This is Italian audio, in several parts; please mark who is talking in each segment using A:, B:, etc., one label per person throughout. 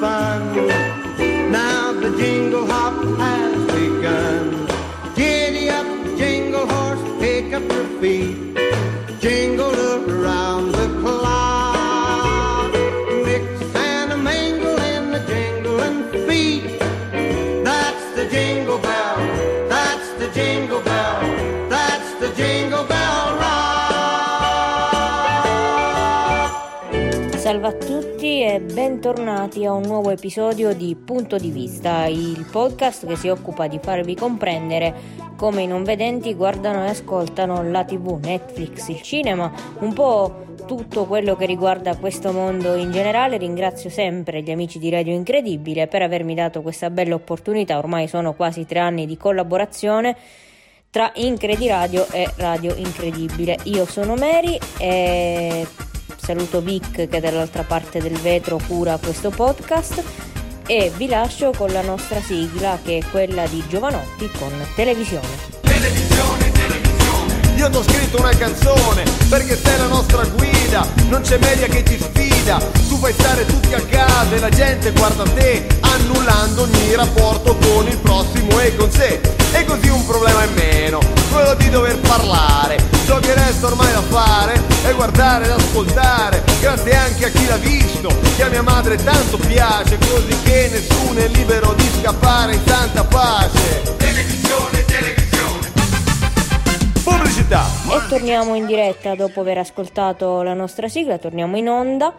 A: fun. Now the jingle hop has begun. Giddy up, jingle horse, pick up your feet. Jingle
B: bentornati a un nuovo episodio di Punto di Vista, il podcast che si occupa di farvi comprendere come i non vedenti guardano e ascoltano la tv, Netflix, il cinema, un po' tutto quello che riguarda questo mondo in generale. Ringrazio sempre gli amici di Radio Incredibile per avermi dato questa bella opportunità, ormai sono quasi tre anni di collaborazione tra Incredi Radio e Radio Incredibile. Io sono Mary e saluto Vic che dall'altra parte del vetro cura questo podcast e vi lascio con la nostra sigla che è quella di Giovanotti con televisione.
C: Io ti ho scritto una canzone perché sei la nostra guida, non c'è media che ti sfida, tu fai stare tutti a casa e la gente guarda te, annullando ogni rapporto con il prossimo e con sé. E così un problema in meno, quello di dover parlare. Ciò che resta ormai da fare è guardare ed ascoltare, grazie anche a chi l'ha visto, che a mia madre tanto piace, così che nessuno è libero di scappare in tanta pace. Televisione, televisione. Pubblicità.
B: E torniamo in diretta dopo aver ascoltato la nostra sigla, torniamo in onda.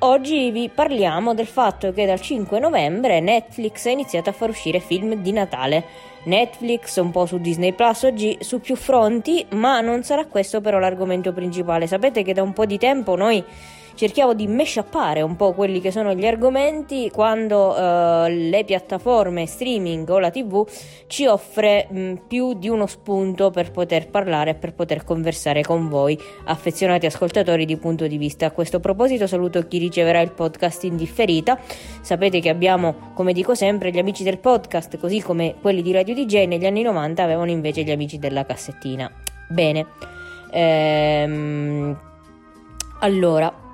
B: Oggi vi parliamo del fatto che dal 5 novembre Netflix ha iniziato a far uscire film di Natale. Netflix un po' su Disney Plus oggi su più fronti, ma non sarà questo però l'argomento principale. Sapete che da un po' di tempo noi cerchiamo di meshappare un po' quelli che sono gli argomenti quando eh, le piattaforme streaming o la tv ci offre mh, più di uno spunto per poter parlare e per poter conversare con voi affezionati ascoltatori di punto di vista. A questo proposito saluto chi riceverà il podcast in differita. Sapete che abbiamo, come dico sempre, gli amici del podcast, così come quelli di Radio DJ negli anni 90 avevano invece gli amici della cassettina. Bene. Ehm, allora,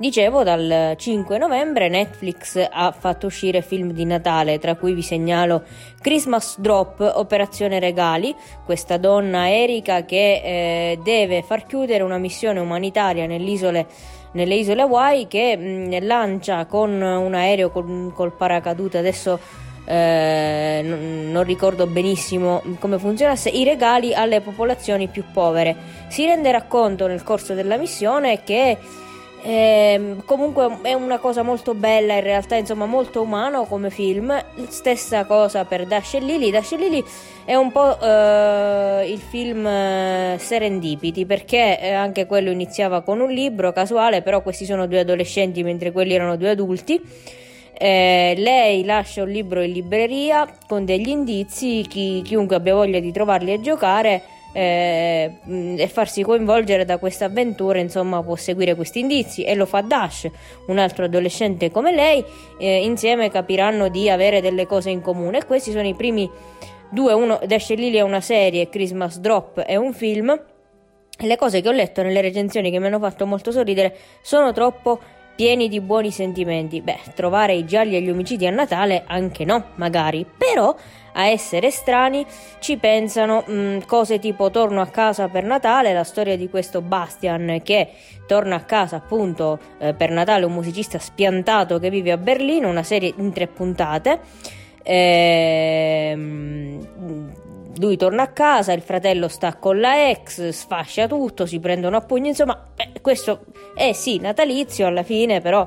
B: Dicevo, dal 5 novembre Netflix ha fatto uscire film di Natale, tra cui vi segnalo Christmas Drop, Operazione Regali, questa donna Erika che eh, deve far chiudere una missione umanitaria nelle isole nelle isole Hawaii che mh, lancia con un aereo col, col paracadute adesso eh, non, ricordo benissimo come funzionasse i regali alle popolazioni più povere si renderà conto nel corso della missione che eh, comunque è una cosa molto bella, in realtà, insomma, molto umano come film. Stessa cosa per Dash e Lily. Dash e Lily è un po' eh, il film eh, Serendipity perché eh, anche quello iniziava con un libro casuale, però questi sono due adolescenti mentre quelli erano due adulti. Eh, lei lascia un libro in libreria con degli indizi, chi, chiunque abbia voglia di trovarli e giocare eh, e farsi coinvolgere da questa avventura, insomma, può seguire questi indizi e lo fa Dash, un altro adolescente come lei, eh, insieme capiranno di avere delle cose in comune. Questi sono i primi due, uno, Dash e Lily è una serie, Christmas Drop è un film. Le cose che ho letto nelle recensioni che mi hanno fatto molto sorridere sono troppo pieni di buoni sentimenti. Beh, trovare i gialli e gli omicidi a Natale anche no, magari, però a essere strani ci pensano mh, cose tipo torno a casa per Natale, la storia di questo Bastian che torna a casa appunto eh, per Natale, un musicista spiantato che vive a Berlino, una serie in tre puntate. Ehm, lui torna a casa, il fratello sta con la ex, sfascia tutto, si prendono a pugni, insomma, eh, questo è sì natalizio alla fine, però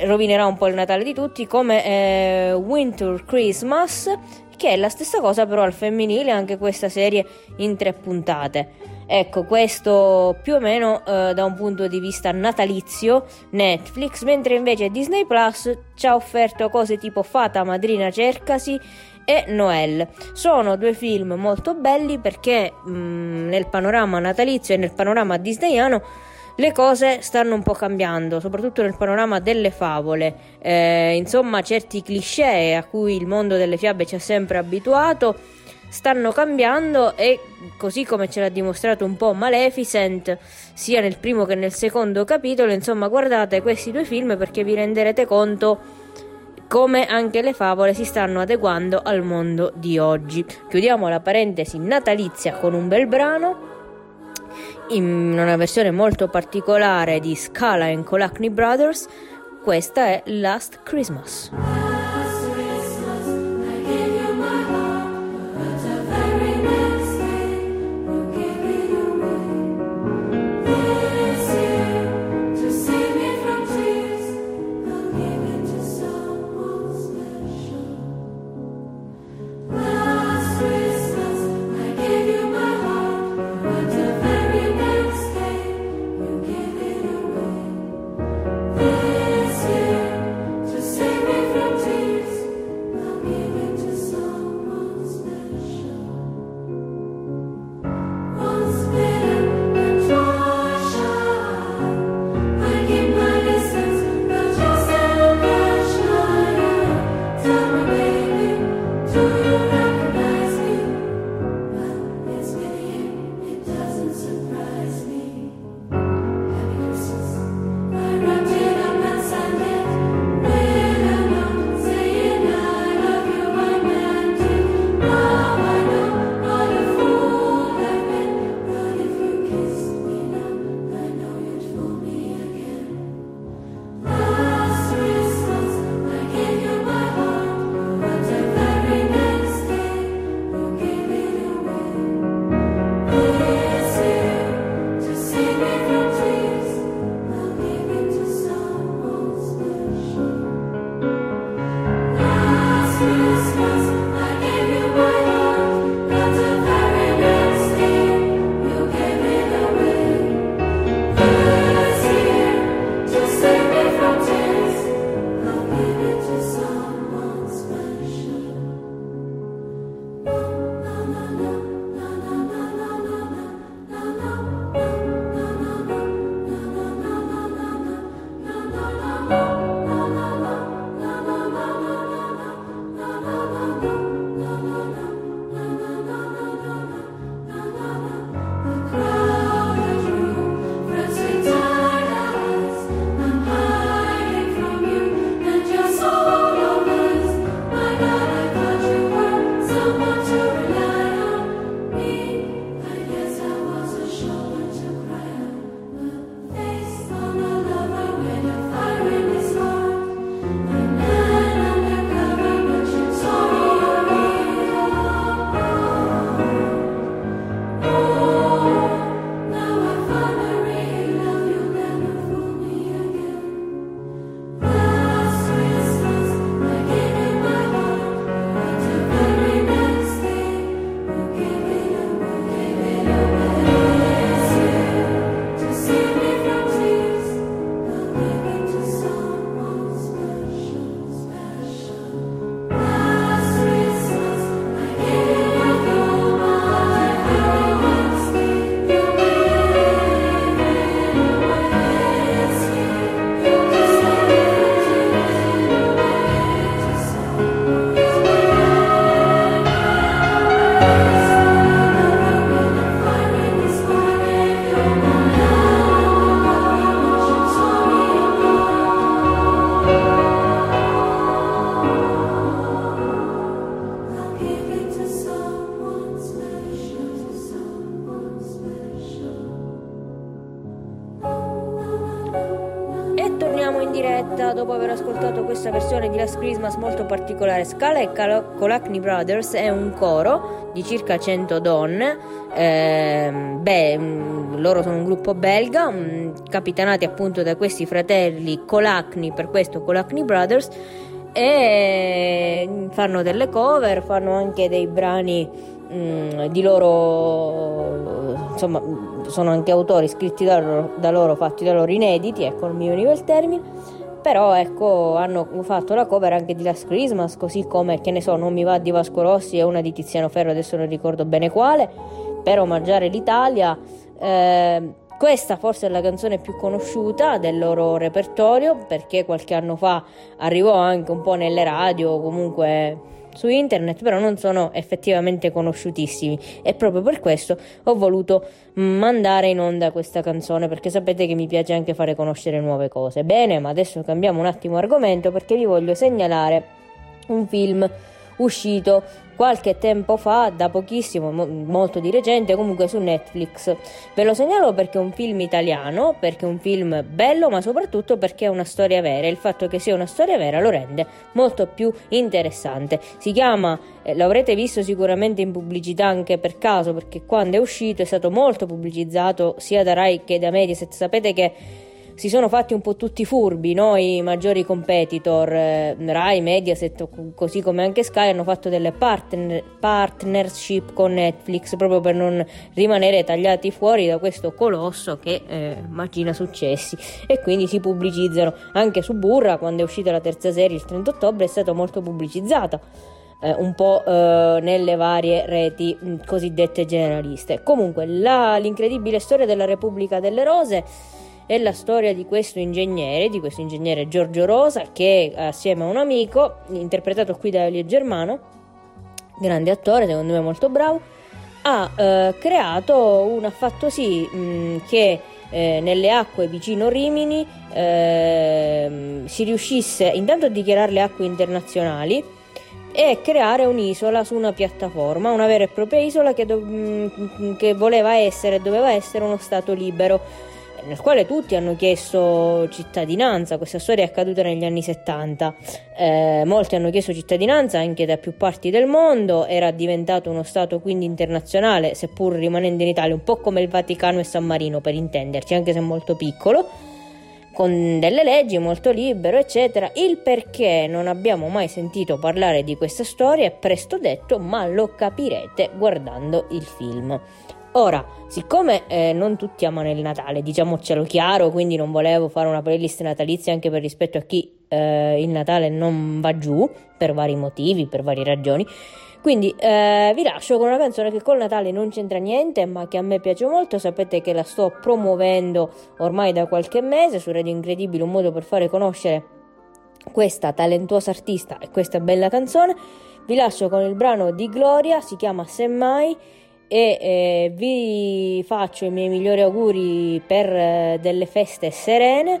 B: rovinerà un po' il Natale di tutti, come eh, Winter Christmas, che è la stessa cosa però al femminile, anche questa serie in tre puntate. Ecco, questo più o meno eh, da un punto di vista natalizio Netflix, mentre invece Disney Plus ci ha offerto cose tipo Fata Madrina Cercasi e Noel. Sono due film molto belli perché mh, nel panorama natalizio e nel panorama disneyano le cose stanno un po' cambiando, soprattutto nel panorama delle favole. Eh, insomma, certi cliché a cui il mondo delle fiabe ci ha sempre abituato
D: stanno cambiando e così come ce l'ha dimostrato un po' Maleficent sia nel primo che nel secondo capitolo, insomma guardate questi due film perché vi renderete conto come anche le favole si stanno adeguando al mondo di oggi. Chiudiamo la parentesi natalizia con un bel brano in una versione molto particolare di Scala and Colacny Brothers. Questa è Last Christmas. Last Christmas molto particolare. Scala e Colacny Brothers è un coro di circa 100 donne. Eh, beh, mm, loro sono un gruppo belga, um, capitanati appunto da questi fratelli Colacny, per questo Colacny Brothers, e fanno delle cover, fanno anche dei brani um, di loro, insomma, sono anche autori scritti da loro, da loro, fatti da loro inediti, ecco, non mi veniva il termine però ecco hanno fatto la cover anche di Last Christmas così come che ne so non mi va di Vasco Rossi e una di Tiziano Ferro adesso non ricordo bene quale per omaggiare l'Italia eh,
B: Questa forse è la canzone più conosciuta del loro repertorio perché qualche anno fa arrivò anche un po' nelle radio, comunque su internet, però non sono effettivamente conosciutissimi e proprio per questo ho voluto mandare in onda questa canzone perché sapete che mi piace anche fare conoscere nuove cose. Bene, ma adesso cambiamo un attimo argomento perché vi voglio segnalare un film uscito qualche tempo fa, da pochissimo, mo- molto di recente, comunque su Netflix. Ve lo segnalo perché è un film italiano, perché è un film bello, ma soprattutto perché è una storia vera. Il fatto che sia una storia vera lo rende molto più interessante. Si chiama, eh, l'avrete visto sicuramente in pubblicità anche per caso, perché quando è uscito è stato molto pubblicizzato sia da Rai che da Mediaset. Sapete che si sono fatti un po' tutti furbi, no? i maggiori competitor, eh, Rai, Mediaset, così come anche Sky, hanno fatto delle partner, partnership con Netflix proprio per non rimanere tagliati fuori da questo colosso che eh, macina successi e quindi si pubblicizzano anche su Burra quando è uscita la terza serie il 30 ottobre è stata molto pubblicizzata. Eh, un po' eh, nelle varie reti mh, cosiddette generaliste. Comunque, la, l'incredibile storia della Repubblica delle Rose è la storia di questo ingegnere, di questo ingegnere Giorgio Rosa, che assieme a un amico, interpretato qui da Elie Germano, grande attore, secondo me molto bravo, ha eh, creato un affatto sì mh, che eh, nelle acque vicino Rimini eh, si riuscisse intanto a dichiarare le acque internazionali e creare un'isola su una piattaforma, una vera e propria isola che, do- mh, che voleva essere, doveva essere uno stato libero nel quale tutti hanno chiesto cittadinanza. Questa storia è accaduta negli anni 70. Eh, molti hanno chiesto cittadinanza anche da più parti del mondo. Era diventato uno Stato quindi internazionale, seppur rimanendo in Italia, un po' come il Vaticano e San Marino, per intenderci, anche se molto piccolo. Con delle leggi molto libero, eccetera. Il perché non abbiamo mai sentito parlare di questa storia è presto detto, ma lo capirete guardando il film. Ora, siccome eh, non tutti amano il Natale, diciamocelo chiaro, quindi non volevo fare una playlist natalizia anche per rispetto a chi eh, il Natale non va giù per vari motivi, per varie ragioni. Quindi eh, vi lascio con una canzone che col Natale non c'entra niente, ma che a me piace molto. Sapete che la sto promuovendo ormai da qualche mese su Radio Incredibile, un modo per fare conoscere questa talentuosa artista e questa bella canzone. Vi lascio con il brano di Gloria, si chiama Semmai e eh, vi faccio i miei migliori auguri per eh, delle feste serene.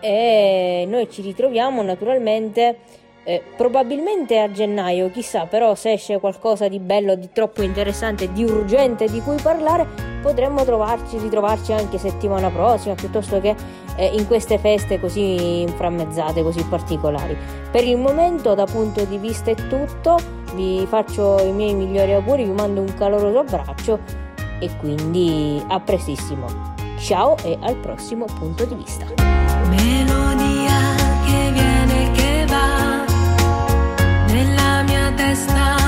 B: E noi ci ritroviamo naturalmente eh, probabilmente a gennaio, chissà, però se esce qualcosa di bello, di troppo interessante, di urgente di cui parlare, potremmo trovarci, ritrovarci anche settimana prossima, piuttosto che eh, in queste feste così inframmezzate, così particolari. Per il momento, da punto di vista è tutto, vi faccio i miei migliori auguri, vi mando un caloroso abbraccio e quindi a prestissimo. Ciao e al prossimo punto di vista.
D: Melodia che viene e che va nella mia testa